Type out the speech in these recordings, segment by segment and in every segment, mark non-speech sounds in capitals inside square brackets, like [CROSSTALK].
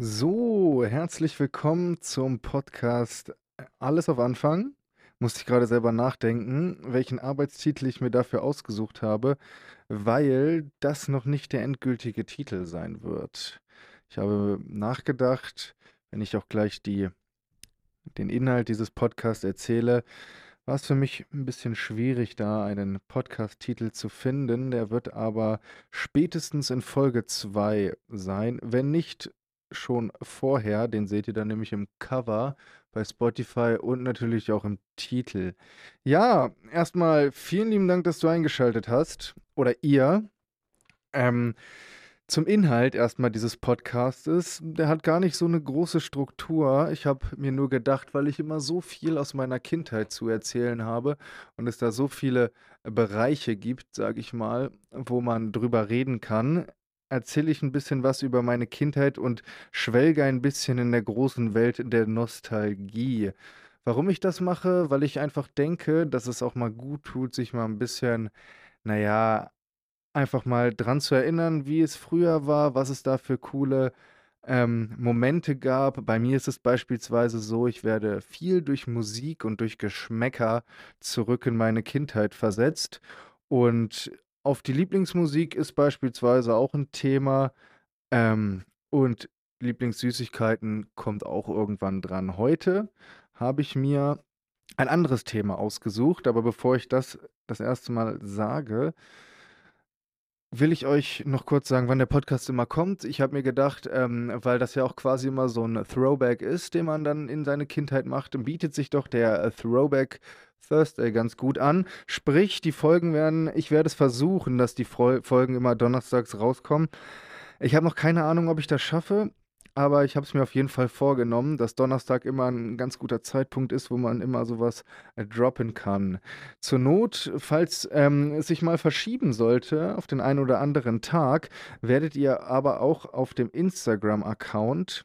So, herzlich willkommen zum Podcast äh, Alles auf Anfang. Musste ich gerade selber nachdenken, welchen Arbeitstitel ich mir dafür ausgesucht habe, weil das noch nicht der endgültige Titel sein wird. Ich habe nachgedacht, wenn ich auch gleich die, den Inhalt dieses Podcasts erzähle, war es für mich ein bisschen schwierig, da einen Podcast-Titel zu finden. Der wird aber spätestens in Folge 2 sein, wenn nicht schon vorher, den seht ihr dann nämlich im Cover bei Spotify und natürlich auch im Titel. Ja, erstmal vielen lieben Dank, dass du eingeschaltet hast oder ihr. Ähm, zum Inhalt erstmal dieses Podcastes. Der hat gar nicht so eine große Struktur. Ich habe mir nur gedacht, weil ich immer so viel aus meiner Kindheit zu erzählen habe und es da so viele Bereiche gibt, sage ich mal, wo man drüber reden kann, erzähle ich ein bisschen was über meine Kindheit und schwelge ein bisschen in der großen Welt der Nostalgie. Warum ich das mache? Weil ich einfach denke, dass es auch mal gut tut, sich mal ein bisschen, naja, einfach mal dran zu erinnern, wie es früher war, was es da für coole ähm, Momente gab. Bei mir ist es beispielsweise so, ich werde viel durch Musik und durch Geschmäcker zurück in meine Kindheit versetzt. Und auf die Lieblingsmusik ist beispielsweise auch ein Thema. Ähm, und Lieblingssüßigkeiten kommt auch irgendwann dran. Heute habe ich mir ein anderes Thema ausgesucht, aber bevor ich das das erste Mal sage, will ich euch noch kurz sagen, wann der Podcast immer kommt. Ich habe mir gedacht, ähm, weil das ja auch quasi immer so ein Throwback ist, den man dann in seine Kindheit macht, bietet sich doch der äh, Throwback Thursday ganz gut an. Sprich, die Folgen werden, ich werde es versuchen, dass die Folgen immer donnerstags rauskommen. Ich habe noch keine Ahnung, ob ich das schaffe aber ich habe es mir auf jeden Fall vorgenommen, dass Donnerstag immer ein ganz guter Zeitpunkt ist, wo man immer sowas äh, droppen kann. Zur Not, falls ähm, es sich mal verschieben sollte auf den einen oder anderen Tag, werdet ihr aber auch auf dem Instagram-Account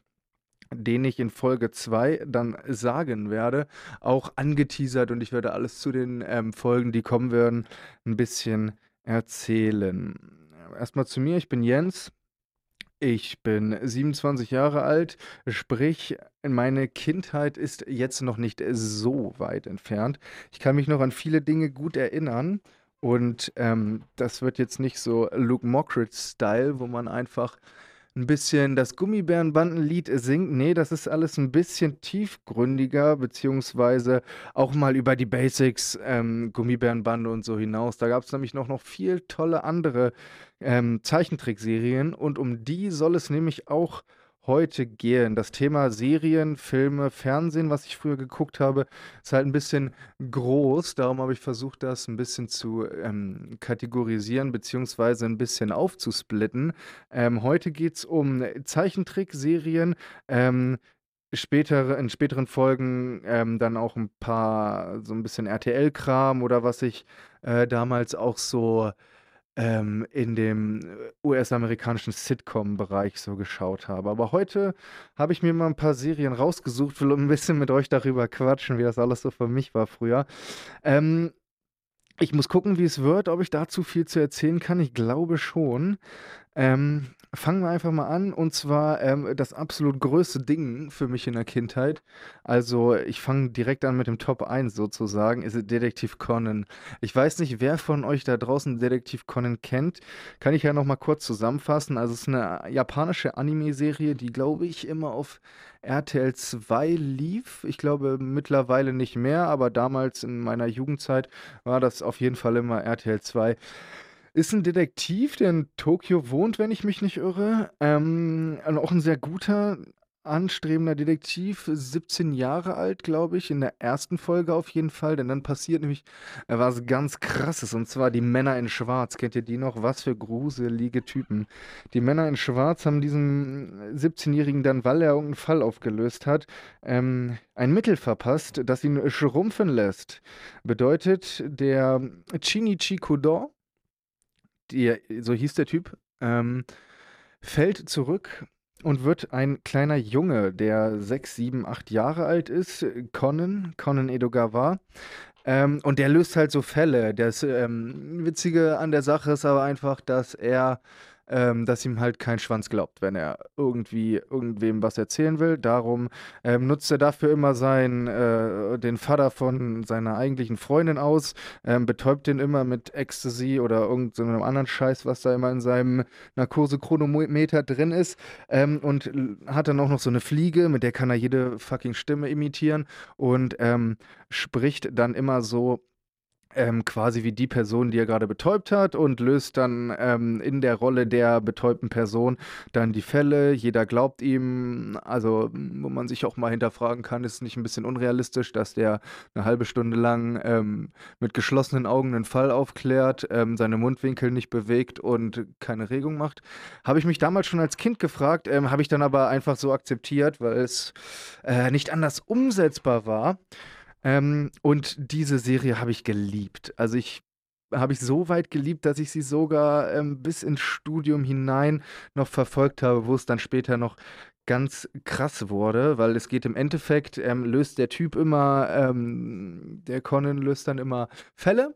den ich in Folge 2 dann sagen werde, auch angeteasert und ich werde alles zu den ähm, Folgen, die kommen werden, ein bisschen erzählen. Erstmal zu mir, ich bin Jens, ich bin 27 Jahre alt, sprich, meine Kindheit ist jetzt noch nicht so weit entfernt. Ich kann mich noch an viele Dinge gut erinnern und ähm, das wird jetzt nicht so Luke Mockridge-Style, wo man einfach ein bisschen das Gummibärenbandenlied singt. Nee, das ist alles ein bisschen tiefgründiger, beziehungsweise auch mal über die Basics, ähm, Gummibärenbande und so hinaus. Da gab es nämlich noch, noch viel tolle andere ähm, Zeichentrickserien und um die soll es nämlich auch heute gehen. Das Thema Serien, Filme, Fernsehen, was ich früher geguckt habe, ist halt ein bisschen groß. Darum habe ich versucht, das ein bisschen zu ähm, kategorisieren beziehungsweise ein bisschen aufzusplitten. Ähm, heute geht es um Zeichentrickserien. Ähm, spätere, in späteren Folgen ähm, dann auch ein paar, so ein bisschen RTL-Kram oder was ich äh, damals auch so ähm, in dem äh, US-amerikanischen Sitcom-Bereich so geschaut habe. Aber heute habe ich mir mal ein paar Serien rausgesucht, will ein bisschen mit euch darüber quatschen, wie das alles so für mich war früher. Ähm, ich muss gucken, wie es wird, ob ich dazu viel zu erzählen kann. Ich glaube schon. Ähm, fangen wir einfach mal an. Und zwar ähm, das absolut größte Ding für mich in der Kindheit. Also ich fange direkt an mit dem Top 1 sozusagen, ist Detektiv Conan. Ich weiß nicht, wer von euch da draußen Detektiv Conan kennt. Kann ich ja noch mal kurz zusammenfassen. Also es ist eine japanische Anime-Serie, die, glaube ich, immer auf RTL 2 lief. Ich glaube mittlerweile nicht mehr, aber damals in meiner Jugendzeit war das auf jeden Fall immer RTL 2. Ist ein Detektiv, der in Tokio wohnt, wenn ich mich nicht irre. Ähm, auch ein sehr guter, anstrebender Detektiv, 17 Jahre alt, glaube ich, in der ersten Folge auf jeden Fall, denn dann passiert nämlich äh, was ganz Krasses, und zwar die Männer in Schwarz. Kennt ihr die noch? Was für gruselige Typen. Die Männer in Schwarz haben diesem 17-Jährigen dann, weil er irgendeinen Fall aufgelöst hat, ähm, ein Mittel verpasst, das ihn schrumpfen lässt. Bedeutet, der Chinichi Kudor, die, so hieß der Typ, ähm, fällt zurück und wird ein kleiner Junge, der sechs, sieben, acht Jahre alt ist, Conan, Conan Edogawa. Ähm, und der löst halt so Fälle. Das ähm, Witzige an der Sache ist aber einfach, dass er ähm, dass ihm halt kein Schwanz glaubt, wenn er irgendwie irgendwem was erzählen will. Darum ähm, nutzt er dafür immer seinen, äh, den Vater von seiner eigentlichen Freundin aus, ähm, betäubt den immer mit Ecstasy oder irgendeinem anderen Scheiß, was da immer in seinem Narkose-Chronometer drin ist. Ähm, und hat dann auch noch so eine Fliege, mit der kann er jede fucking Stimme imitieren und ähm, spricht dann immer so ähm, quasi wie die Person, die er gerade betäubt hat und löst dann ähm, in der Rolle der betäubten Person dann die Fälle. Jeder glaubt ihm, also wo man sich auch mal hinterfragen kann, ist es nicht ein bisschen unrealistisch, dass der eine halbe Stunde lang ähm, mit geschlossenen Augen einen Fall aufklärt, ähm, seine Mundwinkel nicht bewegt und keine Regung macht. Habe ich mich damals schon als Kind gefragt, ähm, habe ich dann aber einfach so akzeptiert, weil es äh, nicht anders umsetzbar war. Ähm, und diese Serie habe ich geliebt. Also ich habe ich so weit geliebt, dass ich sie sogar ähm, bis ins Studium hinein noch verfolgt habe, wo es dann später noch ganz krass wurde, weil es geht im Endeffekt, ähm, löst der Typ immer, ähm, der Conan löst dann immer Fälle.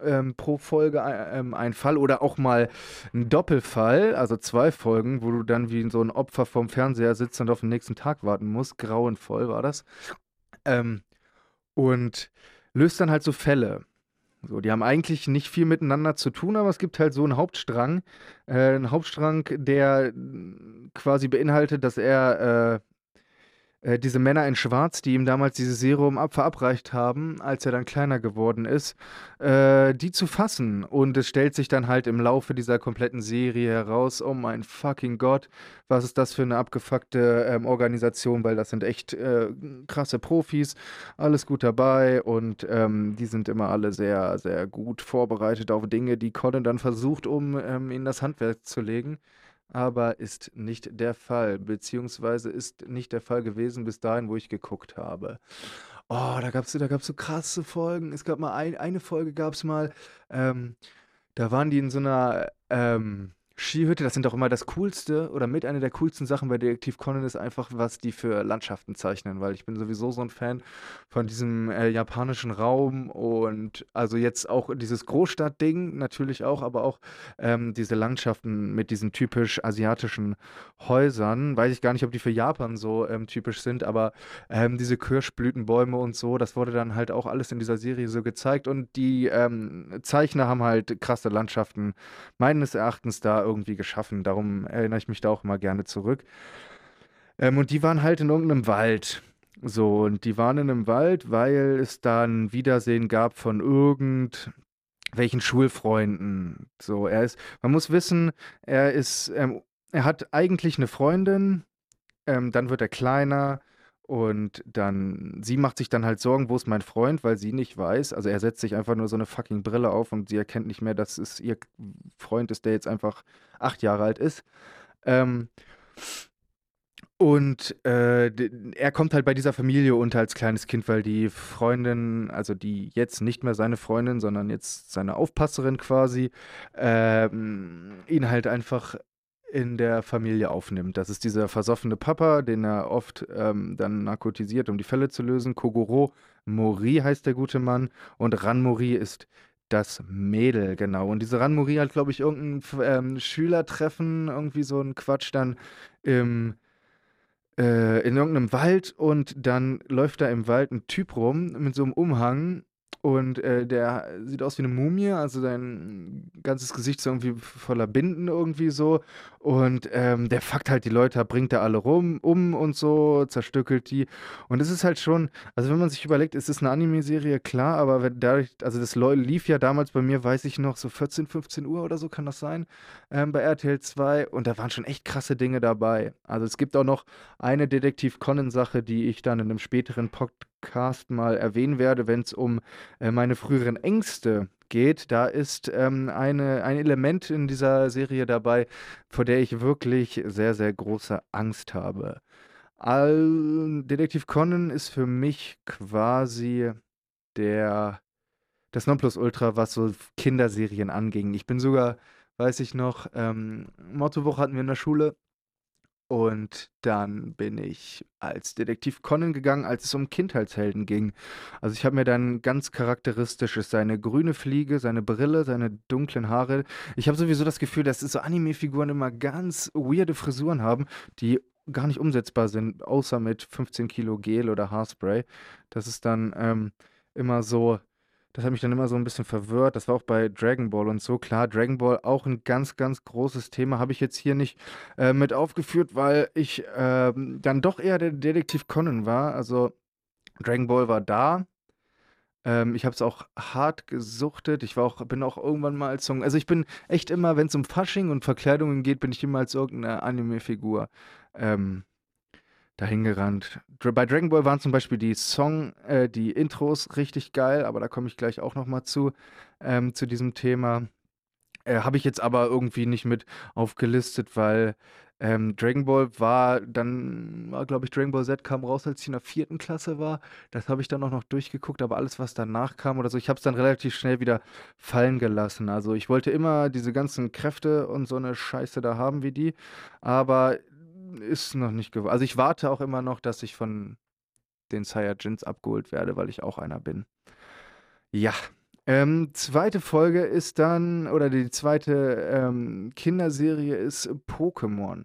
Ähm, pro Folge ein, ähm, ein Fall oder auch mal ein Doppelfall, also zwei Folgen, wo du dann wie so ein Opfer vorm Fernseher sitzt und auf den nächsten Tag warten musst. Grauenvoll war das. Ähm, und löst dann halt so Fälle. So, die haben eigentlich nicht viel miteinander zu tun, aber es gibt halt so einen Hauptstrang. Äh, einen Hauptstrang, der quasi beinhaltet, dass er äh, diese Männer in Schwarz, die ihm damals dieses Serum ab verabreicht haben, als er dann kleiner geworden ist, äh, die zu fassen. Und es stellt sich dann halt im Laufe dieser kompletten Serie heraus, oh mein fucking Gott, was ist das für eine abgefuckte ähm, Organisation, weil das sind echt äh, krasse Profis, alles gut dabei und ähm, die sind immer alle sehr, sehr gut vorbereitet auf Dinge, die Colin dann versucht, um ähm, in das Handwerk zu legen aber ist nicht der Fall, beziehungsweise ist nicht der Fall gewesen bis dahin, wo ich geguckt habe. Oh, da gab es da gab's so krasse Folgen. Es gab mal ein, eine Folge, gab es mal, ähm, da waren die in so einer ähm, Skihütte, das sind doch immer das Coolste oder mit einer der coolsten Sachen bei Detektiv Conan ist einfach, was die für Landschaften zeichnen, weil ich bin sowieso so ein Fan von diesem äh, japanischen Raum und also jetzt auch dieses Großstadtding natürlich auch, aber auch ähm, diese Landschaften mit diesen typisch asiatischen Häusern. Weiß ich gar nicht, ob die für Japan so ähm, typisch sind, aber ähm, diese Kirschblütenbäume und so, das wurde dann halt auch alles in dieser Serie so gezeigt und die ähm, Zeichner haben halt krasse Landschaften meines Erachtens da irgendwie geschaffen. Darum erinnere ich mich da auch immer gerne zurück. Ähm, und die waren halt in irgendeinem Wald. So, und die waren in einem Wald, weil es da ein Wiedersehen gab von irgendwelchen Schulfreunden. So, er ist, man muss wissen, er ist, ähm, er hat eigentlich eine Freundin, ähm, dann wird er kleiner, und dann, sie macht sich dann halt Sorgen, wo ist mein Freund, weil sie nicht weiß. Also er setzt sich einfach nur so eine fucking Brille auf und sie erkennt nicht mehr, dass es ihr Freund ist, der jetzt einfach acht Jahre alt ist. Ähm, und äh, er kommt halt bei dieser Familie unter als kleines Kind, weil die Freundin, also die jetzt nicht mehr seine Freundin, sondern jetzt seine Aufpasserin quasi, ähm, ihn halt einfach in der Familie aufnimmt. Das ist dieser versoffene Papa, den er oft ähm, dann narkotisiert, um die Fälle zu lösen. Kogoro Mori heißt der gute Mann und Ran Mori ist das Mädel, genau. Und diese Ran Mori hat, glaube ich, irgendein ähm, Schülertreffen, irgendwie so ein Quatsch dann im, äh, in irgendeinem Wald und dann läuft da im Wald ein Typ rum mit so einem Umhang und äh, der sieht aus wie eine Mumie, also sein ganzes Gesicht ist irgendwie voller Binden irgendwie so. Und ähm, der fuckt halt die Leute, bringt da alle rum, um und so, zerstückelt die. Und es ist halt schon, also wenn man sich überlegt, es ist eine Anime-Serie, klar, aber wenn dadurch, also das lief ja damals bei mir, weiß ich noch, so 14, 15 Uhr oder so kann das sein, ähm, bei RTL 2. Und da waren schon echt krasse Dinge dabei. Also es gibt auch noch eine Detektiv Conan-Sache, die ich dann in einem späteren Podcast Podcast mal erwähnen werde, wenn es um äh, meine früheren Ängste geht. Da ist ähm, eine, ein Element in dieser Serie dabei, vor der ich wirklich sehr, sehr große Angst habe. All, Detektiv Conan ist für mich quasi der das Nonplusultra, was so Kinderserien anging. Ich bin sogar, weiß ich noch, ähm, Mottowoche hatten wir in der Schule Und dann bin ich als Detektiv Conan gegangen, als es um Kindheitshelden ging. Also ich habe mir dann ganz charakteristisches, seine grüne Fliege, seine Brille, seine dunklen Haare. Ich habe sowieso das Gefühl, dass so Anime-Figuren immer ganz weirde Frisuren haben, die gar nicht umsetzbar sind, außer mit 15 Kilo Gel oder Haarspray. Das ist dann ähm, immer so, das hat mich dann immer so ein bisschen verwirrt. Das war auch bei Dragon Ball und so. Klar, Dragon Ball auch ein ganz, ganz großes Thema. Habe ich jetzt hier nicht äh, mit aufgeführt, weil ich äh, dann doch eher der Detektiv Conan war. Also Dragon Ball war da. Ähm, ich habe es auch hart gesuchtet. Ich war auch, bin auch irgendwann mal als so, also ich bin echt immer, wenn es um Fasching und Verkleidungen geht, bin ich immer als irgendeine Anime-Figur ähm, dahin gerannt. Bei Dragon Ball waren zum Beispiel die Song, äh, die Intros richtig geil, aber da komme ich gleich auch noch mal zu, ähm, zu diesem Thema. Äh, Habe ich jetzt aber irgendwie nicht mit aufgelistet, weil ähm, Dragon Ball war dann, glaube ich, Dragon Ball Z kam raus, als ich in der vierten Klasse war. Das habe ich dann auch noch durchgeguckt, aber alles, was danach kam oder so, ich habe es dann relativ schnell wieder fallen gelassen. Also ich wollte immer diese ganzen Kräfte und so eine Scheiße da haben wie die, aber ist noch nicht geworden. Also ich warte auch immer noch, dass ich von den Saiyajins abgeholt werde, weil ich auch einer bin. Ja. Ähm, zweite Folge ist dann, oder die zweite ähm, Kinderserie ist Pokémon.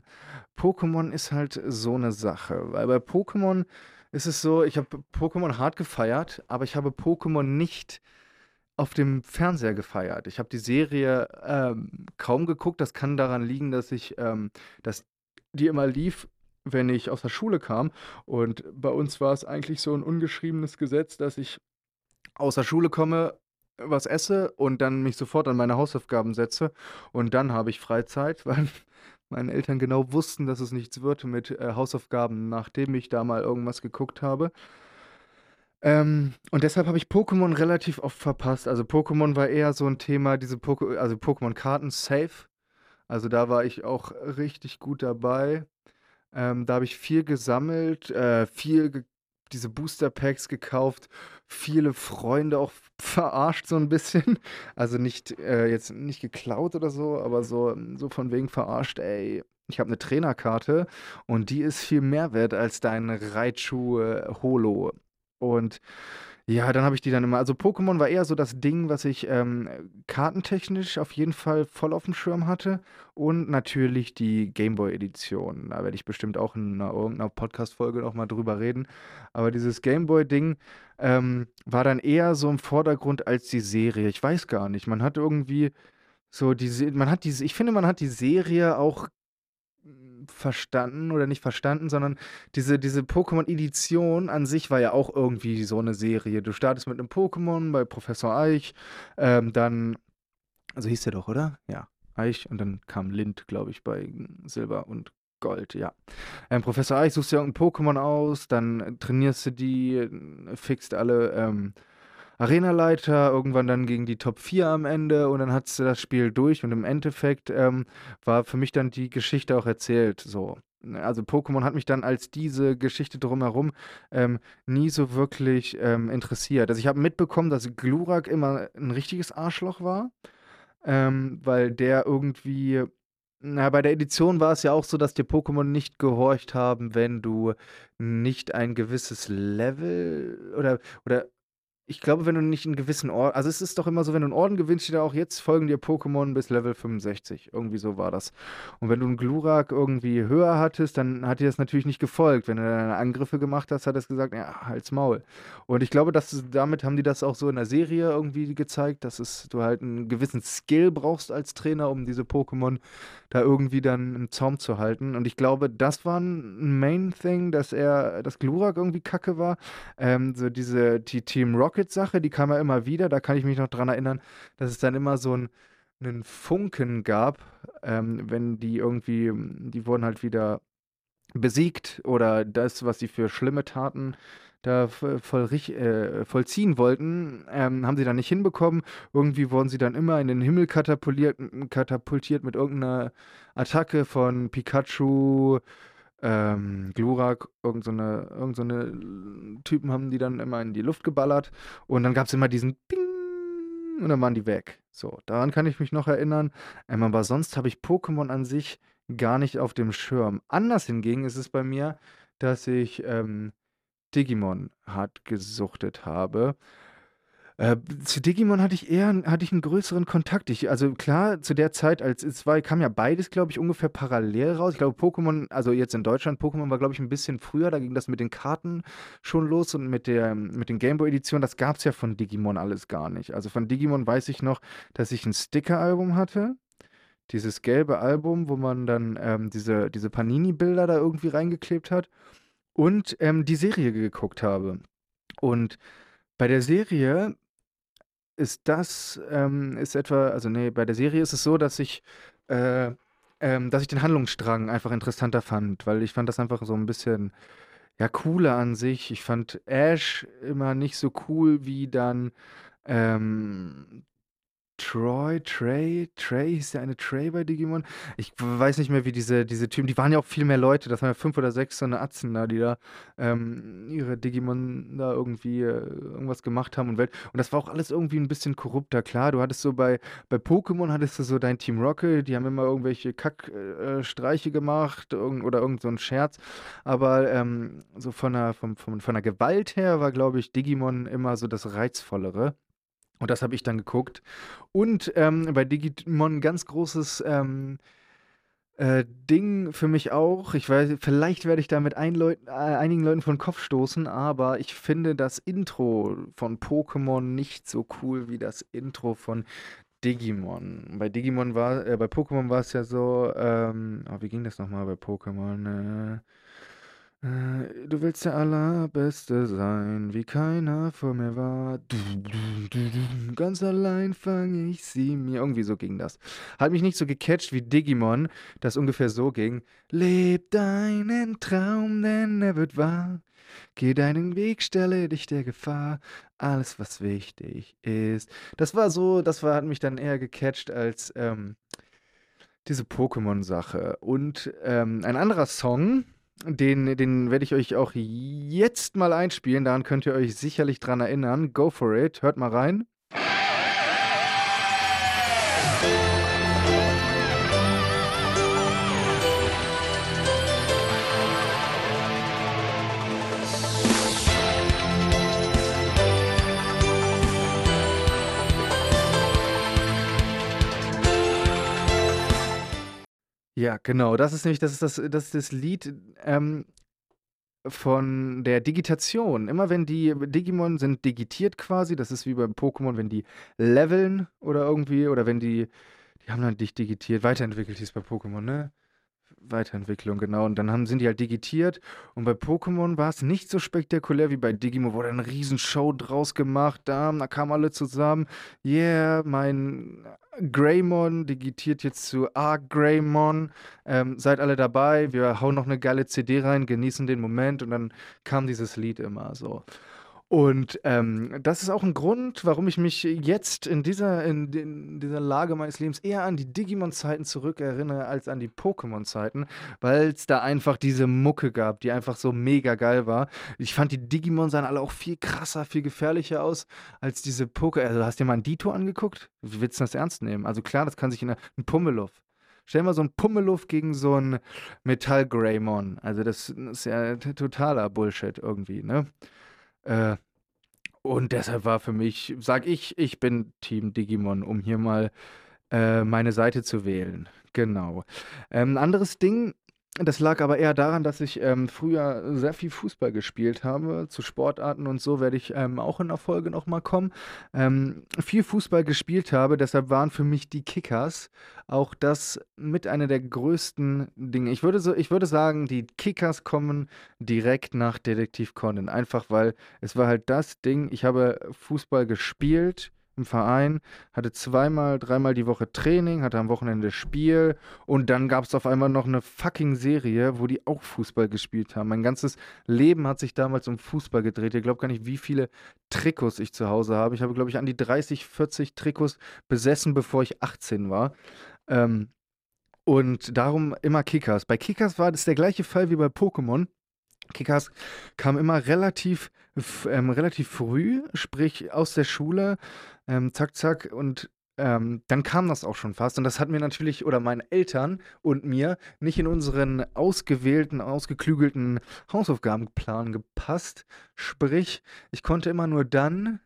Pokémon ist halt so eine Sache, weil bei Pokémon ist es so, ich habe Pokémon hart gefeiert, aber ich habe Pokémon nicht auf dem Fernseher gefeiert. Ich habe die Serie ähm, kaum geguckt. Das kann daran liegen, dass ich, ähm, dass die immer lief, wenn ich aus der Schule kam. Und bei uns war es eigentlich so ein ungeschriebenes Gesetz, dass ich aus der Schule komme, was esse und dann mich sofort an meine Hausaufgaben setze. Und dann habe ich Freizeit, [LAUGHS] weil meine Eltern genau wussten, dass es nichts wird mit äh, Hausaufgaben, nachdem ich da mal irgendwas geguckt habe. Ähm, und deshalb habe ich Pokémon relativ oft verpasst. Also Pokémon war eher so ein Thema, diese Poké also Pokémon-Karten safe also da war ich auch richtig gut dabei. Ähm, da habe ich viel gesammelt, äh, viel ge diese Booster Packs gekauft, viele Freunde auch [LAUGHS] verarscht so ein bisschen. Also nicht äh, jetzt nicht geklaut oder so, aber so, so von wegen verarscht, ey, ich habe eine Trainerkarte und die ist viel mehr wert als dein Raichu äh, Holo. Und ja, dann habe ich die dann immer also Pokémon war eher so das Ding, was ich, ähm, kartentechnisch auf jeden Fall voll auf dem Schirm hatte und natürlich die Gameboy-Edition. Da werde ich bestimmt auch in 'ner irgend Podcast-Folge noch mal drüber reden. Aber dieses Gameboy-Ding, ähm, war dann eher so im Vordergrund als die Serie. Ich weiß gar nicht. Man hat irgendwie so diese man hat diese ich finde, man hat die Serie auch verstanden oder nicht verstanden, sondern diese, diese Pokémon-Edition an sich war ja auch irgendwie so eine Serie. Du startest mit einem Pokémon bei Professor Eich, ähm, dann, also hieß der doch, oder? Ja, Eich und dann kam Lind, glaube ich, bei Silber und Gold, ja. Ähm, Professor Eich suchst dir irgendein Pokémon aus, dann trainierst du die, fixt alle ähm, Arenaleiter, irgendwann dann gegen die Top 4 am Ende und dann hattest du das Spiel durch und im Endeffekt ähm, war für mich dann die Geschichte auch erzählt. So. Also Pokémon hat mich dann als diese Geschichte drumherum ähm, nie so wirklich ähm, interessiert. Also ich habe mitbekommen, dass Glurak immer ein richtiges Arschloch war, ähm, weil der irgendwie na, bei der Edition war es ja auch so, dass dir Pokémon nicht gehorcht haben, wenn du nicht ein gewisses Level oder, oder ich glaube, wenn du nicht einen gewissen Ort, also es ist doch immer so, wenn du einen Orden gewinnst, steht da auch jetzt folgen dir Pokémon bis Level 65. Irgendwie so war das. Und wenn du einen Glurak irgendwie höher hattest, dann hat dir das natürlich nicht gefolgt. Wenn du deine Angriffe gemacht hast, hat es gesagt, ja, halt's Maul. Und ich glaube, dass damit haben die das auch so in der Serie irgendwie gezeigt, dass es, du halt einen gewissen Skill brauchst als Trainer, um diese Pokémon da irgendwie dann im Zaum zu halten. Und ich glaube, das war ein Main-Thing, dass er, dass Glurak irgendwie kacke war. Ähm, so diese die Team Rock Rocket-Sache, die kam ja immer wieder. Da kann ich mich noch dran erinnern, dass es dann immer so ein, einen Funken gab, ähm, wenn die irgendwie, die wurden halt wieder besiegt oder das, was sie für schlimme Taten da voll, äh, vollziehen wollten, ähm, haben sie dann nicht hinbekommen. Irgendwie wurden sie dann immer in den Himmel katapultiert, katapultiert mit irgendeiner Attacke von Pikachu, ähm, Glurak, irgendeine so irgend so ne Typen haben die dann immer in die Luft geballert und dann gab es immer diesen Ping und dann waren die weg. So, daran kann ich mich noch erinnern. Ähm, aber sonst habe ich Pokémon an sich gar nicht auf dem Schirm. Anders hingegen ist es bei mir, dass ich ähm, Digimon hart gesuchtet habe. Äh, zu Digimon hatte ich eher hatte ich einen größeren Kontakt. Ich also klar, zu der Zeit, als es war kam ja beides, glaube ich, ungefähr parallel raus. Ich glaube, Pokémon also jetzt in Deutschland, Pokémon war, glaube ich, ein bisschen früher. Da ging das mit den Karten schon los und mit der mit den Gameboy-Editionen. Das gab es ja von Digimon alles gar nicht. Also von Digimon weiß ich noch, dass ich ein Sticker-Album hatte. Dieses gelbe Album, wo man dann ähm, diese, diese Panini-Bilder da irgendwie reingeklebt hat und ähm, die Serie geguckt habe. Und bei der Serie ist das, ähm, ist etwa, also nee, bei der Serie ist es so, dass ich, äh, ähm, dass ich den Handlungsstrang einfach interessanter fand, weil ich fand das einfach so ein bisschen, ja, cooler an sich. Ich fand Ash immer nicht so cool wie dann ähm, Troy, Trey, Trey, hieß der eine Trey bei Digimon? Ich weiß nicht mehr, wie diese, diese Typen, die waren ja auch viel mehr Leute, das waren ja fünf oder sechs so eine Atzen da, die da ähm, ihre Digimon da irgendwie äh, irgendwas gemacht haben und Welt. Und das war auch alles irgendwie ein bisschen korrupter, klar. Du hattest so bei, bei Pokémon hattest du so dein Team Rocket, die haben immer irgendwelche Kackstreiche äh, gemacht irgend, oder irgend so ein Scherz. Aber ähm, so von der, von, von, von der Gewalt her war, glaube ich, Digimon immer so das Reizvollere. Und das habe ich dann geguckt. Und ähm, bei Digimon ein ganz großes ähm, äh, Ding für mich auch. Ich weiß, vielleicht werde ich da mit ein Leut, äh, einigen Leuten von Kopf stoßen, aber ich finde das Intro von Pokémon nicht so cool wie das Intro von Digimon. Bei Digimon war, äh, bei Pokémon war es ja so, ähm, oh, wie ging das nochmal bei Pokémon? Äh, du willst der Allerbeste sein, wie keiner vor mir war. Ganz allein fange ich sie mir. Irgendwie so ging das. Hat mich nicht so gecatcht wie Digimon, das ungefähr so ging. Leb deinen Traum, denn er wird wahr. Geh deinen Weg, stelle dich der Gefahr. Alles, was wichtig ist. Das war so, das war, hat mich dann eher gecatcht als ähm, diese Pokémon-Sache. Und ähm, ein anderer Song den, den werde ich euch auch jetzt mal einspielen. Daran könnt ihr euch sicherlich dran erinnern. Go for it. Hört mal rein. Ja, genau. Das ist nämlich das ist das das ist das Lied, ähm, von der Digitation. Immer wenn die Digimon sind digitiert quasi, das ist wie beim Pokémon, wenn die leveln oder irgendwie oder wenn die die haben dann dich digitiert weiterentwickelt hieß bei Pokémon, ne? Weiterentwicklung, genau. Und dann haben, sind die halt digitiert. Und bei Pokémon war es nicht so spektakulär wie bei Digimon, wurde eine Riesenshow draus gemacht. Da, da kamen alle zusammen. Yeah, mein Greymon digitiert jetzt zu Arc Greymon. Ähm, seid alle dabei. Wir hauen noch eine geile CD rein, genießen den Moment. Und dann kam dieses Lied immer so. Und ähm, das ist auch ein Grund, warum ich mich jetzt in dieser, in, in dieser Lage meines Lebens eher an die Digimon-Zeiten zurückerinnere als an die Pokémon-Zeiten, weil es da einfach diese Mucke gab, die einfach so mega geil war. Ich fand die Digimon sahen alle auch viel krasser, viel gefährlicher aus als diese Poké. Also hast du dir mal ein Dito angeguckt? Wie willst du das ernst nehmen? Also klar, das kann sich in einer, ein Pummeluff. Stell mal so ein Pummeluff gegen so ein Metall Greymon. Also das ist ja totaler Bullshit irgendwie, ne? Äh, und deshalb war für mich, sag ich, ich bin Team Digimon, um hier mal äh, meine Seite zu wählen. Genau. Ähm, ein anderes Ding, das lag aber eher daran, dass ich ähm, früher sehr viel Fußball gespielt habe. Zu Sportarten und so werde ich ähm, auch in der Folge nochmal kommen. Ähm, viel Fußball gespielt habe, deshalb waren für mich die Kickers auch das mit einer der größten Dinge. Ich würde, so, ich würde sagen, die Kickers kommen direkt nach Detektiv Conan. Einfach weil es war halt das Ding. Ich habe Fußball gespielt im Verein, hatte zweimal, dreimal die Woche Training, hatte am Wochenende Spiel und dann gab es auf einmal noch eine fucking Serie, wo die auch Fußball gespielt haben. Mein ganzes Leben hat sich damals um Fußball gedreht. Ihr glaubt gar nicht, wie viele Trikots ich zu Hause habe. Ich habe, glaube ich, an die 30, 40 Trikots besessen, bevor ich 18 war. Ähm, und darum immer Kickers. Bei Kickers war das der gleiche Fall wie bei Pokémon. Kickers kam immer relativ, ähm, relativ früh, sprich aus der Schule, ähm, zack, zack, und ähm, dann kam das auch schon fast. Und das hat mir natürlich oder meinen Eltern und mir nicht in unseren ausgewählten, ausgeklügelten Hausaufgabenplan gepasst. Sprich, ich konnte immer nur dann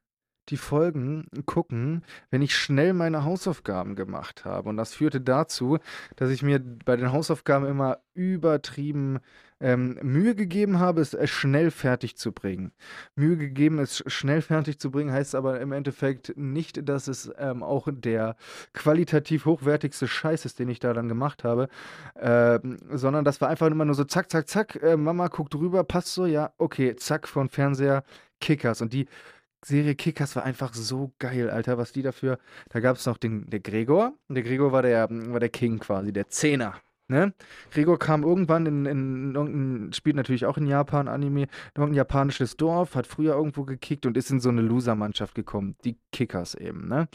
die Folgen gucken, wenn ich schnell meine Hausaufgaben gemacht habe. Und das führte dazu, dass ich mir bei den Hausaufgaben immer übertrieben ähm, Mühe gegeben habe, es schnell fertig zu bringen. Mühe gegeben, es schnell fertig zu bringen, heißt aber im Endeffekt nicht, dass es ähm, auch der qualitativ hochwertigste Scheiß ist, den ich da dann gemacht habe, äh, sondern das war einfach immer nur so zack, zack, zack, äh, Mama guckt rüber, passt so, ja, okay, zack, von Fernseher, Kickers. Und die Serie Kickers war einfach so geil, Alter, was die dafür. Da gab es noch den der Gregor. Der Gregor war der, war der King quasi, der Zehner. Ne? Gregor kam irgendwann in, in, in spielt natürlich auch in Japan Anime, in irgendein japanisches Dorf, hat früher irgendwo gekickt und ist in so eine Loser-Mannschaft gekommen, die Kickers eben, ne?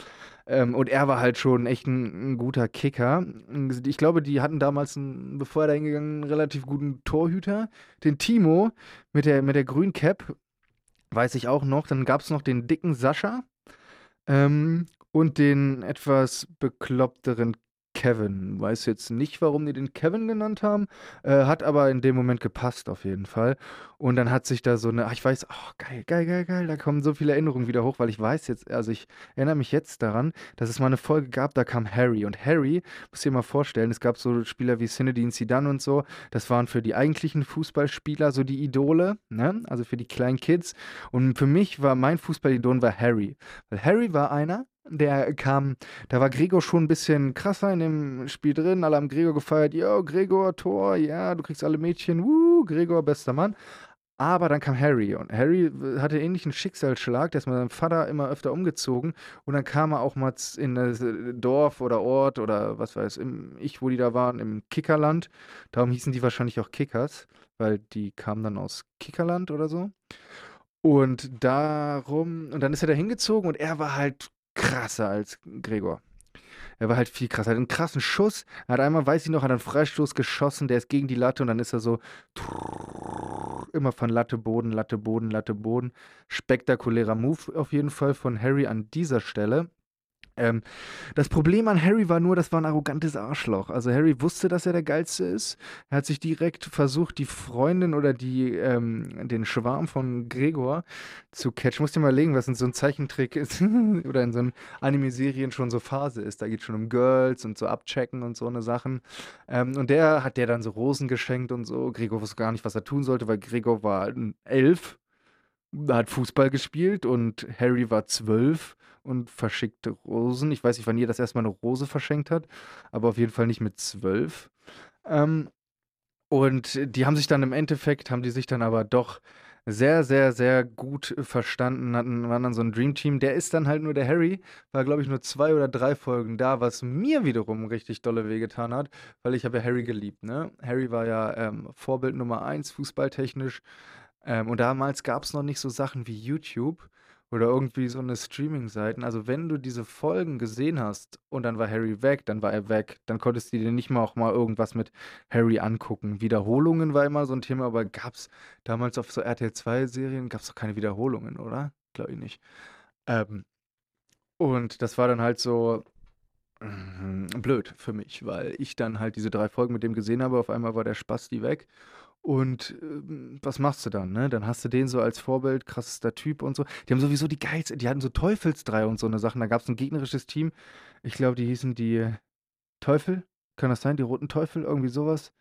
Ähm, und er war halt schon echt ein, ein, guter Kicker. Ich glaube, die hatten damals, einen, bevor er da hingegangen, einen relativ guten Torhüter, den Timo mit der, mit der grünen Cap, weiß ich auch noch. Dann gab es noch den dicken Sascha ähm, und den etwas bekloppteren Kevin. Weiß jetzt nicht, warum die den Kevin genannt haben, äh, hat aber in dem Moment gepasst auf jeden Fall. Und dann hat sich da so eine, ach, ich weiß, oh, geil, geil, geil, geil, da kommen so viele Erinnerungen wieder hoch, weil ich weiß jetzt, also ich erinnere mich jetzt daran, dass es mal eine Folge gab, da kam Harry. Und Harry, muss dir mal vorstellen, es gab so Spieler wie Zinedine Zidane und so, das waren für die eigentlichen Fußballspieler so die Idole, ne? also für die kleinen Kids. Und für mich war mein Fußballidol war Harry. Weil Harry war einer, der kam, da war Gregor schon ein bisschen krasser in dem Spiel drin. Alle haben Gregor gefeiert. Yo, Gregor, Tor, ja, du kriegst alle Mädchen. Wuh, Gregor, bester Mann. Aber dann kam Harry und Harry hatte ähnlichen Schicksalsschlag, der ist mit seinem Vater immer öfter umgezogen und dann kam er auch mal in das äh, Dorf oder Ort oder was weiß ich, wo die da waren, im Kickerland. Darum hießen die wahrscheinlich auch Kickers, weil die kamen dann aus Kickerland oder so. Und darum, und dann ist er da hingezogen und er war halt krasser als Gregor. Er war halt viel krasser. Er hat einen krassen Schuss. Er hat einmal, weiß ich noch, hat einen Freistoß geschossen, der ist gegen die Latte und dann ist er so immer von Latte, Boden, Latte, Boden, Latte, Boden. Spektakulärer Move auf jeden Fall von Harry an dieser Stelle. Ähm, das Problem an Harry war nur, das war ein arrogantes Arschloch. Also Harry wusste, dass er der Geilste ist. Er hat sich direkt versucht, die Freundin oder die, ähm, den Schwarm von Gregor zu catchen. Muss dir mal überlegen, was in so einem Zeichentrick ist [LAUGHS] oder in so einem Anime-Serien schon so Phase ist. Da geht es schon um Girls und so abchecken und so eine Sachen. Ähm, und der hat der dann so Rosen geschenkt und so. Gregor wusste gar nicht, was er tun sollte, weil Gregor war Elf, hat Fußball gespielt und Harry war zwölf und verschickte Rosen. Ich weiß nicht, wann ihr das erstmal eine Rose verschenkt hat, aber auf jeden Fall nicht mit zwölf. Ähm, und die haben sich dann im Endeffekt, haben die sich dann aber doch sehr, sehr, sehr gut verstanden, hatten, waren dann so ein Dreamteam. Der ist dann halt nur der Harry, war glaube ich nur zwei oder drei Folgen da, was mir wiederum richtig dolle wehgetan hat, weil ich habe ja Harry geliebt, ne? Harry war ja ähm, Vorbild Nummer eins, fußballtechnisch. Ähm, und damals gab es noch nicht so Sachen wie YouTube. Oder irgendwie so eine Streaming-Seiten. Also wenn du diese Folgen gesehen hast und dann war Harry weg, dann war er weg, dann konntest du dir nicht mal auch mal irgendwas mit Harry angucken. Wiederholungen war immer so ein Thema, aber gab es damals auf so RTL 2-Serien, gab es doch keine Wiederholungen, oder? Glaube ich nicht. Ähm, und das war dann halt so mm, blöd für mich, weil ich dann halt diese drei Folgen mit dem gesehen habe. Auf einmal war der Spasti weg. Und ähm, was machst du dann, ne? Dann hast du den so als Vorbild, krassester Typ und so. Die haben sowieso die geilsten, die hatten so Teufelsdrei und so eine Sachen. Da gab es ein gegnerisches Team. Ich glaube, die hießen die Teufel. Kann das sein? Die Roten Teufel, irgendwie sowas.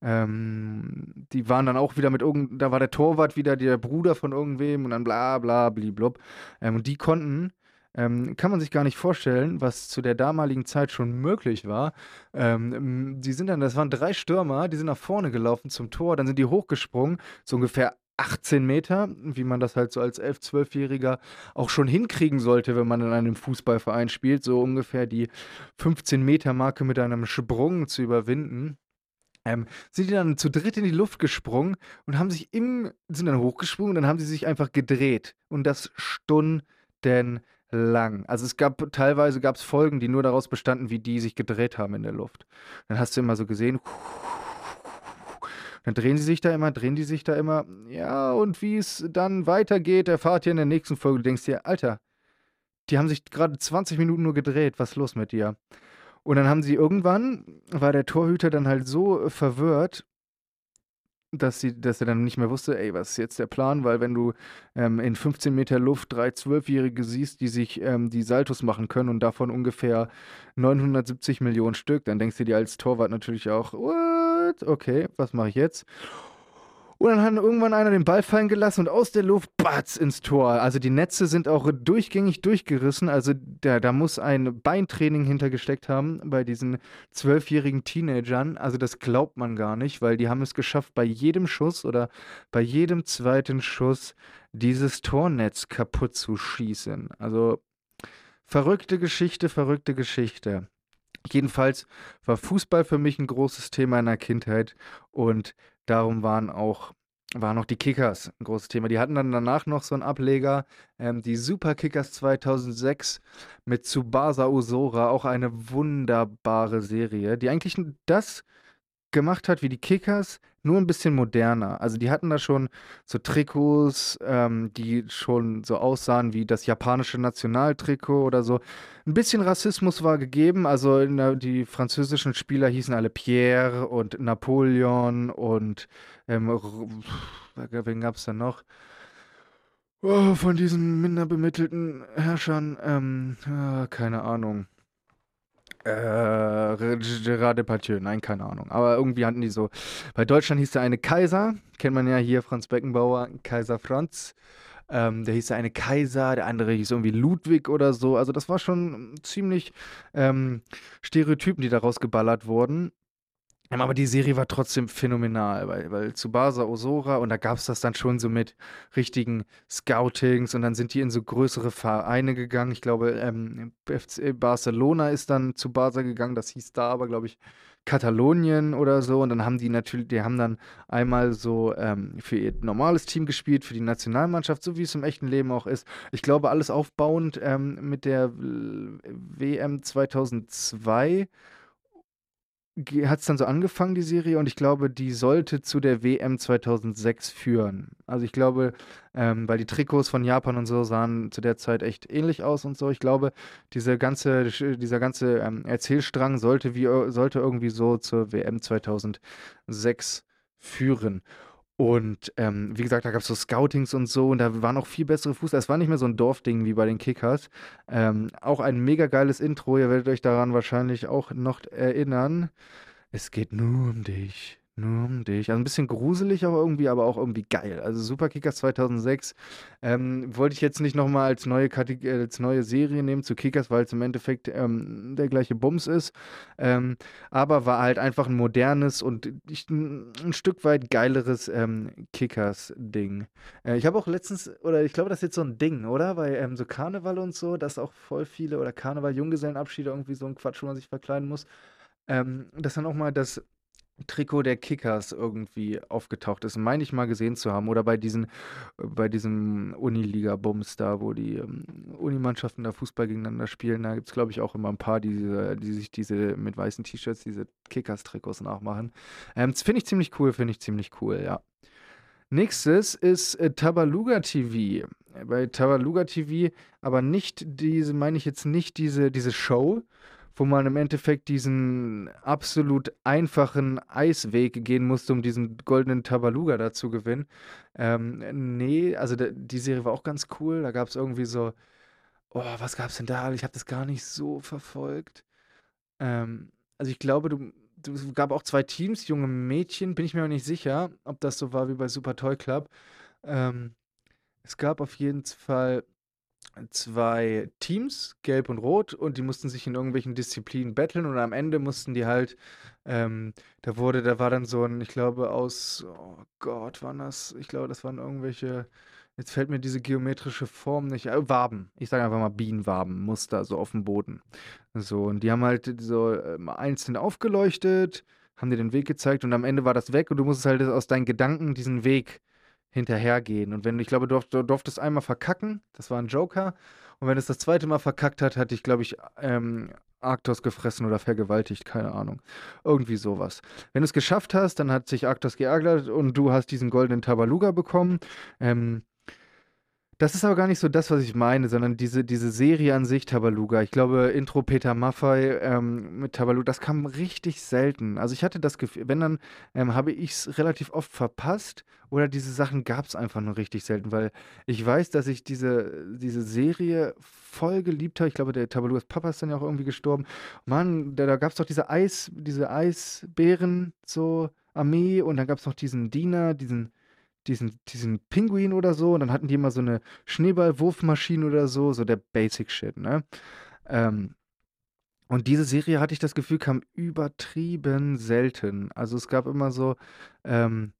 Ähm, die waren dann auch wieder mit irgend, da war der Torwart wieder der Bruder von irgendwem und dann bla bla bliblub. Ähm, und die konnten ähm, kann man sich gar nicht vorstellen, was zu der damaligen Zeit schon möglich war. Ähm, die sind dann, das waren drei Stürmer, die sind nach vorne gelaufen zum Tor, dann sind die hochgesprungen, so ungefähr 18 Meter, wie man das halt so als 11-, 12-Jähriger auch schon hinkriegen sollte, wenn man in einem Fußballverein spielt, so ungefähr die 15-Meter-Marke mit einem Sprung zu überwinden. Ähm, sind die dann zu dritt in die Luft gesprungen und haben sich im, sind dann hochgesprungen und dann haben sie sich einfach gedreht. Und das Stunden lang. Also es gab teilweise gab es Folgen, die nur daraus bestanden, wie die sich gedreht haben in der Luft. Dann hast du immer so gesehen, dann drehen sie sich da immer, drehen die sich da immer. Ja, und wie es dann weitergeht, erfahrt ihr in der nächsten Folge. Du denkst dir, Alter, die haben sich gerade 20 Minuten nur gedreht. Was ist los mit dir? Und dann haben sie irgendwann, war der Torhüter dann halt so verwirrt, dass, sie, dass er dann nicht mehr wusste, ey, was ist jetzt der Plan? Weil wenn du ähm, in 15 Meter Luft drei Zwölfjährige siehst, die sich ähm, die Saltos machen können und davon ungefähr 970 Millionen Stück, dann denkst du dir als Torwart natürlich auch, what? Okay, was mache ich jetzt? Und dann hat irgendwann einer den Ball fallen gelassen und aus der Luft, batz, ins Tor. Also die Netze sind auch durchgängig durchgerissen. Also da, da muss ein Beintraining hintergesteckt haben bei diesen zwölfjährigen Teenagern. Also das glaubt man gar nicht, weil die haben es geschafft, bei jedem Schuss oder bei jedem zweiten Schuss dieses Tornetz kaputt zu schießen. Also verrückte Geschichte, verrückte Geschichte. Jedenfalls war Fußball für mich ein großes Thema in der Kindheit und Darum waren auch waren auch die Kickers ein großes Thema. Die hatten dann danach noch so einen Ableger, ähm, die Super Kickers 2006 mit Tsubasa Usora, auch eine wunderbare Serie, die eigentlich das gemacht hat wie die Kickers, nur ein bisschen moderner. Also die hatten da schon so Trikots, ähm, die schon so aussahen wie das japanische Nationaltrikot oder so. Ein bisschen Rassismus war gegeben. Also der, die französischen Spieler hießen alle Pierre und Napoleon und ähm, wen gab es da noch? Oh, von diesen minder bemittelten Herrschern, ähm, äh, keine Ahnung. Äh, Gerard Depardieu, nein, keine Ahnung. Aber irgendwie hatten die so. Bei Deutschland hieß der eine Kaiser, kennt man ja hier, Franz Beckenbauer, Kaiser Franz. Ähm, der hieß der eine Kaiser, der andere hieß irgendwie Ludwig oder so. Also das war schon ziemlich ähm, Stereotypen, die daraus geballert wurden. Aber die Serie war trotzdem phänomenal, weil, weil Tsubasa Osora und da gab es das dann schon so mit richtigen Scoutings und dann sind die in so größere Vereine gegangen. Ich glaube, ähm, FC Barcelona ist dann zu Barca gegangen, das hieß da aber, glaube ich, Katalonien oder so. Und dann haben die natürlich, die haben dann einmal so ähm, für ihr normales Team gespielt, für die Nationalmannschaft, so wie es im echten Leben auch ist. Ich glaube, alles aufbauend ähm, mit der WM 2002 hat es dann so angefangen, die Serie, und ich glaube, die sollte zu der WM 2006 führen. Also ich glaube, ähm, weil die Trikots von Japan und so sahen zu der Zeit echt ähnlich aus und so. Ich glaube, diese ganze, dieser ganze ähm, Erzählstrang sollte, wie, sollte irgendwie so zur WM 2006 führen. Und ähm, wie gesagt, da gab es so Scoutings und so und da waren auch viel bessere Fußballer. Es war nicht mehr so ein Dorfding wie bei den Kickers. Ähm, auch ein mega geiles Intro. Ihr werdet euch daran wahrscheinlich auch noch erinnern. Es geht nur um dich. Nur um dich. Also ein bisschen gruselig, aber irgendwie, aber auch irgendwie geil. Also Superkickers 2006 ähm, wollte ich jetzt nicht nochmal als neue äh, als neue Serie nehmen zu Kickers, weil es im Endeffekt ähm, der gleiche Bums ist. Ähm, aber war halt einfach ein modernes und ich, ein, ein Stück weit geileres ähm, Kickers-Ding. Äh, ich habe auch letztens, oder ich glaube, das ist jetzt so ein Ding, oder? Weil ähm, so Karneval und so, dass auch voll viele, oder Karneval, Junggesellenabschiede, irgendwie so ein Quatsch, wo man sich verkleiden muss. Ähm, dass dann auch mal das Trikot der Kickers irgendwie aufgetaucht ist, meine ich mal gesehen zu haben. Oder bei diesen, bei diesem Uniliga-Bums da, wo die ähm, Unimannschaften da Fußball gegeneinander spielen. Da gibt es, glaube ich, auch immer ein paar, die, die sich diese mit weißen T-Shirts, diese Kickers-Trikots nachmachen. Ähm, das finde ich ziemlich cool, finde ich ziemlich cool, ja. Nächstes ist äh, Tabaluga TV. Bei Tabaluga TV aber nicht diese, meine ich jetzt nicht diese, diese Show, wo man im Endeffekt diesen absolut einfachen Eisweg gehen musste, um diesen goldenen Tabaluga da zu gewinnen. Ähm, nee, also die Serie war auch ganz cool. Da gab es irgendwie so, oh, was gab es denn da? Ich habe das gar nicht so verfolgt. Ähm, also ich glaube, du, du gab auch zwei Teams, junge Mädchen, bin ich mir aber nicht sicher, ob das so war wie bei Super Toy Club. Ähm, es gab auf jeden Fall zwei Teams, Gelb und Rot, und die mussten sich in irgendwelchen Disziplinen betteln und am Ende mussten die halt, ähm, da wurde, da war dann so ein, ich glaube, aus, oh Gott, waren das, ich glaube, das waren irgendwelche, jetzt fällt mir diese geometrische Form nicht, äh, Waben, ich sage einfach mal Bienenwaben, Muster so auf dem Boden. So, und die haben halt so äh, einzeln aufgeleuchtet, haben dir den Weg gezeigt und am Ende war das weg und du musstest halt aus deinen Gedanken diesen Weg hinterhergehen. Und wenn, ich glaube, du, du durftest einmal verkacken, das war ein Joker. Und wenn es das zweite Mal verkackt hat, hatte ich, glaube ich, ähm, Arktos gefressen oder vergewaltigt, keine Ahnung. Irgendwie sowas. Wenn du es geschafft hast, dann hat sich Arktos geärgert und du hast diesen goldenen Tabaluga bekommen. Ähm, Das ist aber gar nicht so das, was ich meine, sondern diese, diese Serie an sich, Tabaluga. Ich glaube, Intro Peter Maffei ähm, mit Tabaluga, das kam richtig selten. Also ich hatte das Gefühl, wenn dann, ähm, habe ich es relativ oft verpasst oder diese Sachen gab es einfach nur richtig selten, weil ich weiß, dass ich diese, diese Serie voll geliebt habe. Ich glaube, der Tabalugas Papa ist dann ja auch irgendwie gestorben. Mann, da, da gab es doch diese Eis, diese Eisbären, so Armee und dann gab es noch diesen Diener, diesen diesen, diesen Pinguin oder so. Und dann hatten die immer so eine Schneeballwurfmaschine oder so, so der Basic Shit, ne? Ähm, und diese Serie hatte ich das Gefühl, kam übertrieben selten. Also es gab immer so, ähm,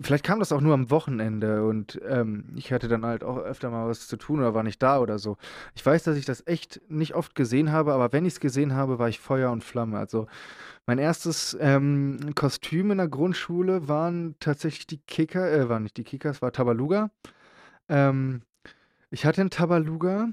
Vielleicht kam das auch nur am Wochenende und ähm, ich hatte dann halt auch öfter mal was zu tun oder war nicht da oder so. Ich weiß, dass ich das echt nicht oft gesehen habe, aber wenn ich es gesehen habe, war ich Feuer und Flamme. Also mein erstes ähm, Kostüm in der Grundschule waren tatsächlich die Kicker, äh, waren nicht die Kickers, war Tabaluga. Ähm, ich hatte einen Tabaluga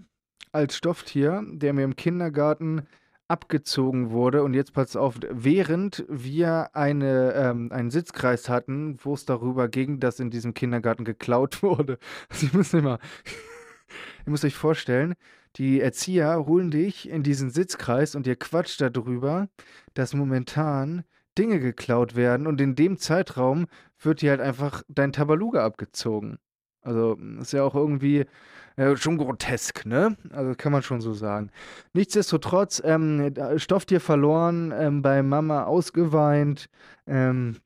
als Stofftier, der mir im Kindergarten abgezogen wurde. Und jetzt pass auf, während wir eine, ähm, einen Sitzkreis hatten, wo es darüber ging, dass in diesem Kindergarten geklaut [LAUGHS] wurde. Also ich muss mal, [LAUGHS] ihr müsst euch vorstellen, die Erzieher holen dich in diesen Sitzkreis und ihr quatscht darüber, dass momentan Dinge geklaut werden und in dem Zeitraum wird dir halt einfach dein Tabaluga abgezogen. Also ist ja auch irgendwie schon grotesk, ne? Also kann man schon so sagen. Nichtsdestotrotz, ähm, Stofftier verloren, ähm, bei Mama ausgeweint. Ähm,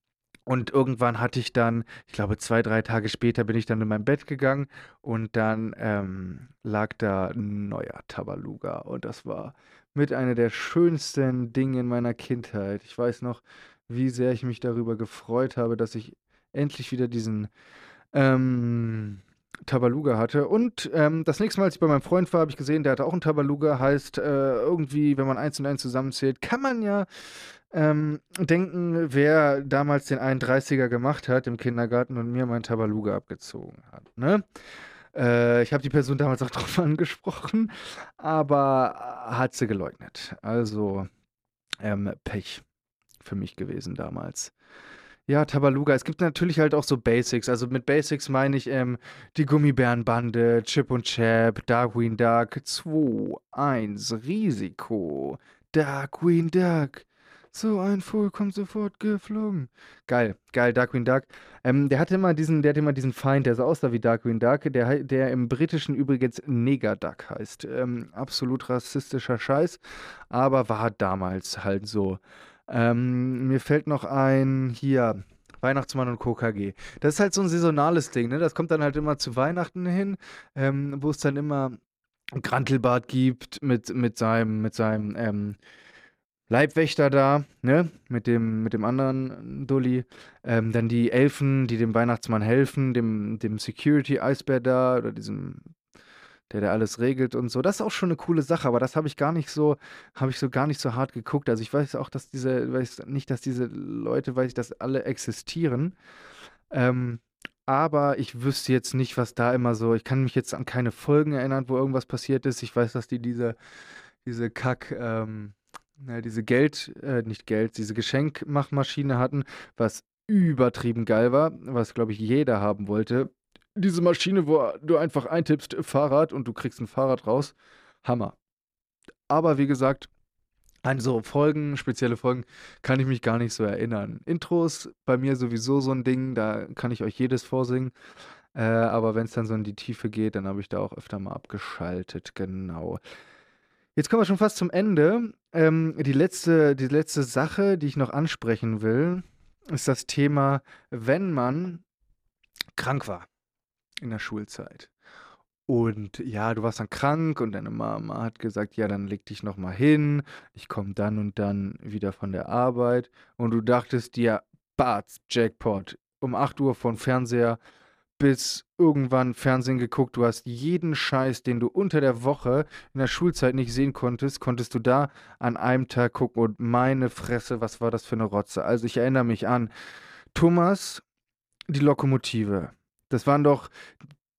und irgendwann hatte ich dann, ich glaube, zwei, drei Tage später bin ich dann in mein Bett gegangen und dann ähm, lag da ein neuer Tabaluga. Und das war mit einer der schönsten Dinge in meiner Kindheit. Ich weiß noch, wie sehr ich mich darüber gefreut habe, dass ich endlich wieder diesen ähm, Tabaluga hatte. Und ähm, das nächste Mal, als ich bei meinem Freund war, habe ich gesehen, der hatte auch einen Tabaluga. Heißt, äh, irgendwie, wenn man eins und eins zusammenzählt, kann man ja ähm, denken, wer damals den 31er gemacht hat im Kindergarten und mir meinen Tabaluga abgezogen hat. Ne? Äh, ich habe die Person damals auch [LAUGHS] drauf angesprochen, aber hat sie geleugnet. Also ähm, Pech für mich gewesen damals. Ja, Tabaluga. Es gibt natürlich halt auch so Basics. Also mit Basics meine ich ähm, die Gummibärenbande, Chip und Chap, Darkwing Duck, 2, 1, Risiko, Darkwing Duck. So ein Vogel kommt sofort geflogen. Geil, geil, Darkwing Duck. Ähm, der hatte immer diesen, der hatte immer diesen Feind, der so aussah wie Darkwing Duck, der, der im Britischen übrigens Neger Duck heißt. Ähm, absolut rassistischer Scheiß, aber war damals halt so. Ähm, mir fällt noch ein, hier, Weihnachtsmann und KKG. Das ist halt so ein saisonales Ding, ne? Das kommt dann halt immer zu Weihnachten hin, ähm, wo es dann immer Grantelbart gibt mit, mit seinem, mit seinem ähm, Leibwächter da, ne? Mit dem, mit dem anderen Dulli. Ähm, dann die Elfen, die dem Weihnachtsmann helfen, dem, dem Security-Eisbär da oder diesem der da alles regelt und so. Das ist auch schon eine coole Sache, aber das habe ich gar nicht so, habe ich so gar nicht so hart geguckt. Also ich weiß auch, dass diese, weiß nicht, dass diese Leute, weiß ich, dass alle existieren. Ähm, aber ich wüsste jetzt nicht, was da immer so. Ich kann mich jetzt an keine Folgen erinnern, wo irgendwas passiert ist. Ich weiß, dass die diese, diese Kack, ähm, na, diese Geld, äh, nicht Geld, diese Geschenkmachmaschine hatten, was übertrieben geil war, was, glaube ich, jeder haben wollte diese Maschine, wo du einfach eintippst Fahrrad und du kriegst ein Fahrrad raus. Hammer. Aber wie gesagt, an so Folgen, spezielle Folgen, kann ich mich gar nicht so erinnern. Intros bei mir sowieso so ein Ding, da kann ich euch jedes vorsingen. Äh, aber wenn es dann so in die Tiefe geht, dann habe ich da auch öfter mal abgeschaltet, genau. Jetzt kommen wir schon fast zum Ende. Ähm, die, letzte, die letzte Sache, die ich noch ansprechen will, ist das Thema, wenn man krank war in der Schulzeit. Und ja, du warst dann krank und deine Mama hat gesagt, ja, dann leg dich noch mal hin. Ich komme dann und dann wieder von der Arbeit. Und du dachtest dir, Bats, Jackpot, um 8 Uhr von Fernseher bis irgendwann Fernsehen geguckt. Du hast jeden Scheiß, den du unter der Woche in der Schulzeit nicht sehen konntest, konntest du da an einem Tag gucken. Und meine Fresse, was war das für eine Rotze? Also ich erinnere mich an Thomas, die Lokomotive. Das waren doch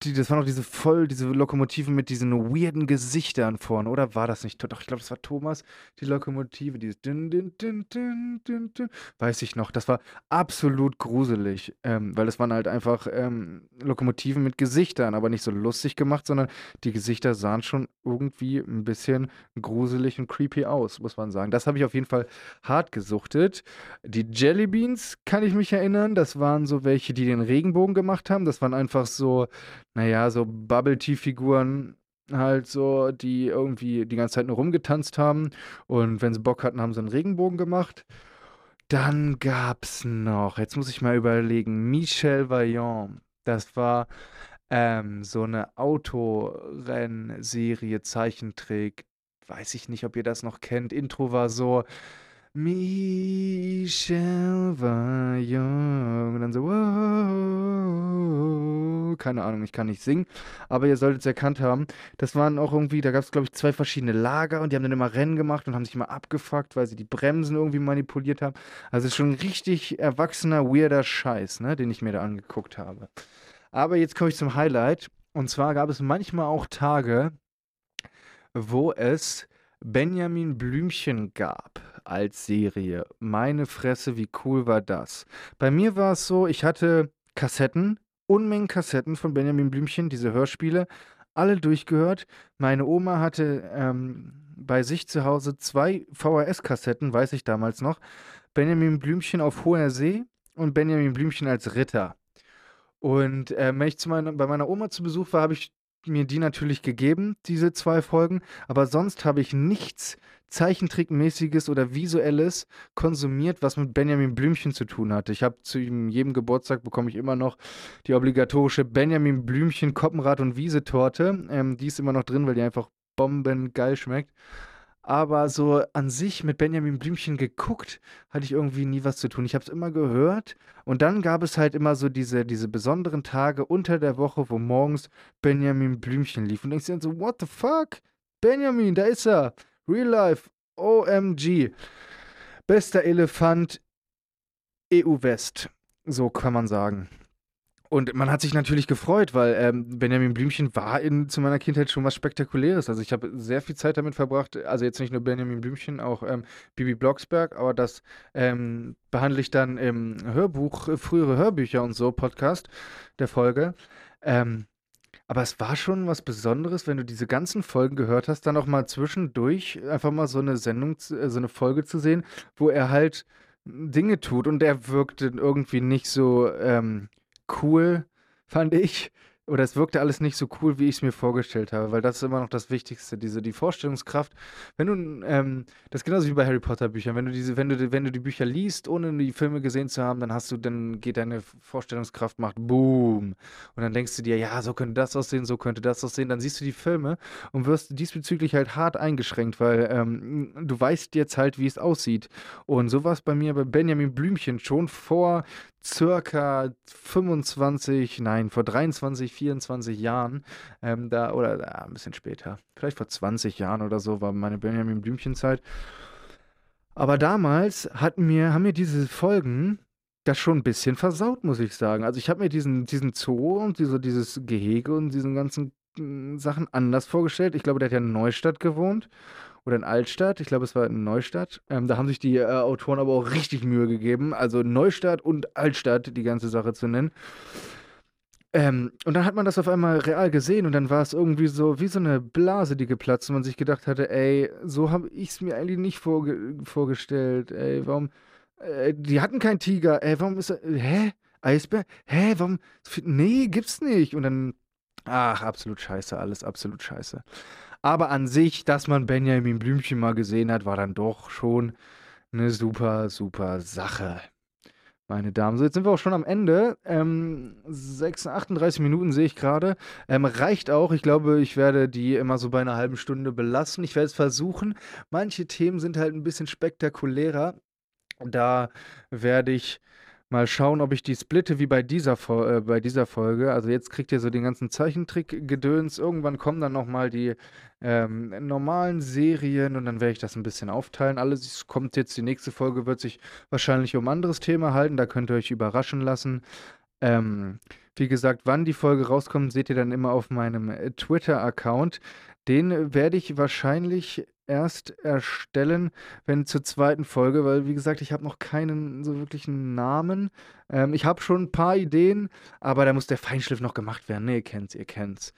die, das waren auch diese voll, diese Lokomotiven mit diesen weirden Gesichtern vorne, oder war das nicht? Doch, ich glaube, das war Thomas, die Lokomotive, dieses din, din, din, din, din, din, weiß ich noch. Das war absolut gruselig, ähm, weil es waren halt einfach ähm, Lokomotiven mit Gesichtern, aber nicht so lustig gemacht, sondern die Gesichter sahen schon irgendwie ein bisschen gruselig und creepy aus, muss man sagen. Das habe ich auf jeden Fall hart gesuchtet. Die Jellybeans kann ich mich erinnern, das waren so welche, die den Regenbogen gemacht haben. Das waren einfach so naja, so Bubble-Tea-Figuren halt so, die irgendwie die ganze Zeit nur rumgetanzt haben. Und wenn sie Bock hatten, haben sie einen Regenbogen gemacht. Dann gab's noch, jetzt muss ich mal überlegen, Michel Vaillant. Das war ähm, so eine Autorennserie, Zeichentrick. Weiß ich nicht, ob ihr das noch kennt. Intro war so. Michel war jung. Und dann so, wow. Keine Ahnung, ich kann nicht singen. Aber ihr solltet es erkannt haben. Das waren auch irgendwie, da gab es, glaube ich, zwei verschiedene Lager und die haben dann immer Rennen gemacht und haben sich immer abgefuckt, weil sie die Bremsen irgendwie manipuliert haben. Also schon ein richtig erwachsener, weirder Scheiß, ne, den ich mir da angeguckt habe. Aber jetzt komme ich zum Highlight. Und zwar gab es manchmal auch Tage, wo es Benjamin Blümchen gab als Serie. Meine Fresse, wie cool war das? Bei mir war es so, ich hatte Kassetten, Unmengen Kassetten von Benjamin Blümchen, diese Hörspiele, alle durchgehört. Meine Oma hatte ähm, bei sich zu Hause zwei VHS-Kassetten, weiß ich damals noch. Benjamin Blümchen auf hoher See und Benjamin Blümchen als Ritter. Und äh, wenn ich zu meiner, bei meiner Oma zu Besuch war, habe ich mir die natürlich gegeben, diese zwei Folgen, aber sonst habe ich nichts Zeichentrickmäßiges oder Visuelles konsumiert, was mit Benjamin Blümchen zu tun hatte. Ich habe zu jedem Geburtstag bekomme ich immer noch die obligatorische Benjamin Blümchen Koppenrad und Wiesetorte. Ähm, die ist immer noch drin, weil die einfach bombengeil schmeckt. Aber so an sich mit Benjamin Blümchen geguckt, hatte ich irgendwie nie was zu tun. Ich habe es immer gehört und dann gab es halt immer so diese, diese besonderen Tage unter der Woche, wo morgens Benjamin Blümchen lief. Und denkst dir dann so, what the fuck? Benjamin, da ist er. Real Life. OMG. Bester Elefant EU West. So kann man sagen. Und man hat sich natürlich gefreut, weil ähm, Benjamin Blümchen war in, zu meiner Kindheit schon was Spektakuläres. Also ich habe sehr viel Zeit damit verbracht, also jetzt nicht nur Benjamin Blümchen, auch ähm, Bibi Blocksberg, aber das ähm, behandle ich dann im Hörbuch, äh, frühere Hörbücher und so, Podcast der Folge. Ähm, aber es war schon was Besonderes, wenn du diese ganzen Folgen gehört hast, dann auch mal zwischendurch einfach mal so eine Sendung, äh, so eine Folge zu sehen, wo er halt Dinge tut und er wirkte irgendwie nicht so ähm, cool, fand ich oder es wirkte alles nicht so cool, wie ich es mir vorgestellt habe, weil das ist immer noch das Wichtigste, diese die Vorstellungskraft. Wenn du, ähm, das ist genauso wie bei Harry Potter Büchern, wenn du diese, wenn du, wenn du die Bücher liest, ohne die Filme gesehen zu haben, dann hast du, dann geht deine Vorstellungskraft macht Boom und dann denkst du dir, ja, so könnte das aussehen, so könnte das aussehen, dann siehst du die Filme und wirst diesbezüglich halt hart eingeschränkt, weil ähm, du weißt jetzt halt, wie es aussieht. Und so war es bei mir bei Benjamin Blümchen schon vor circa 25, nein, vor 23, 24 Jahren, ähm, da, oder äh, ein bisschen später, vielleicht vor 20 Jahren oder so, war meine Benjamin Blümchen-Zeit. Aber damals hat mir, haben mir diese Folgen das schon ein bisschen versaut, muss ich sagen. Also ich habe mir diesen, diesen Zoo und diese, dieses Gehege und diesen ganzen hm, Sachen anders vorgestellt. Ich glaube, der hat ja in Neustadt gewohnt oder in Altstadt. Ich glaube, es war in Neustadt. Ähm, da haben sich die äh, Autoren aber auch richtig Mühe gegeben, also Neustadt und Altstadt die ganze Sache zu nennen. Ähm, und dann hat man das auf einmal real gesehen und dann war es irgendwie so wie so eine Blase, die geplatzt und man sich gedacht hatte, ey, so habe ich es mir eigentlich nicht vorge vorgestellt. Ey, warum? Äh, die hatten keinen Tiger. Ey, warum ist er? Hä? Eisbär? Hä? Warum? Nee, gibt's nicht. Und dann, ach, absolut scheiße, alles absolut scheiße. Aber an sich, dass man Benjamin Blümchen mal gesehen hat, war dann doch schon eine super, super Sache. Meine Damen, so jetzt sind wir auch schon am Ende. Ähm, 6, 38 Minuten sehe ich gerade. Ähm, reicht auch. Ich glaube, ich werde die immer so bei einer halben Stunde belassen. Ich werde es versuchen. Manche Themen sind halt ein bisschen spektakulärer. Da werde ich Mal schauen, ob ich die splitte wie bei dieser, äh, bei dieser Folge. Also jetzt kriegt ihr so den ganzen Zeichentrick-Gedöns. Irgendwann kommen dann nochmal die ähm, normalen Serien und dann werde ich das ein bisschen aufteilen. Alles kommt jetzt, die nächste Folge wird sich wahrscheinlich um ein anderes Thema halten. Da könnt ihr euch überraschen lassen. Ähm, Wie gesagt, wann die Folge rauskommt, seht ihr dann immer auf meinem äh, Twitter-Account. Den werde ich wahrscheinlich erst erstellen, wenn zur zweiten Folge, weil wie gesagt, ich habe noch keinen so wirklichen Namen. Ähm, ich habe schon ein paar Ideen, aber da muss der Feinschliff noch gemacht werden. Ne, ihr kennt's, ihr kennt's.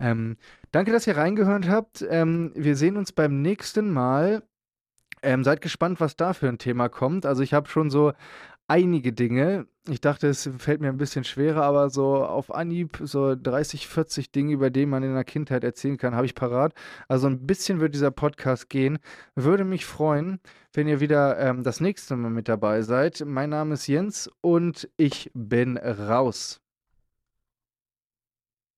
Ähm, danke, dass ihr reingehört habt. Ähm, wir sehen uns beim nächsten Mal. Ähm, seid gespannt, was da für ein Thema kommt. Also ich habe schon so einige Dinge. Ich dachte, es fällt mir ein bisschen schwerer, aber so auf Anhieb, so 30, 40 Dinge, über die man in der Kindheit erzählen kann, habe ich parat. Also ein bisschen wird dieser Podcast gehen. Würde mich freuen, wenn ihr wieder ähm, das nächste Mal mit dabei seid. Mein Name ist Jens und ich bin raus.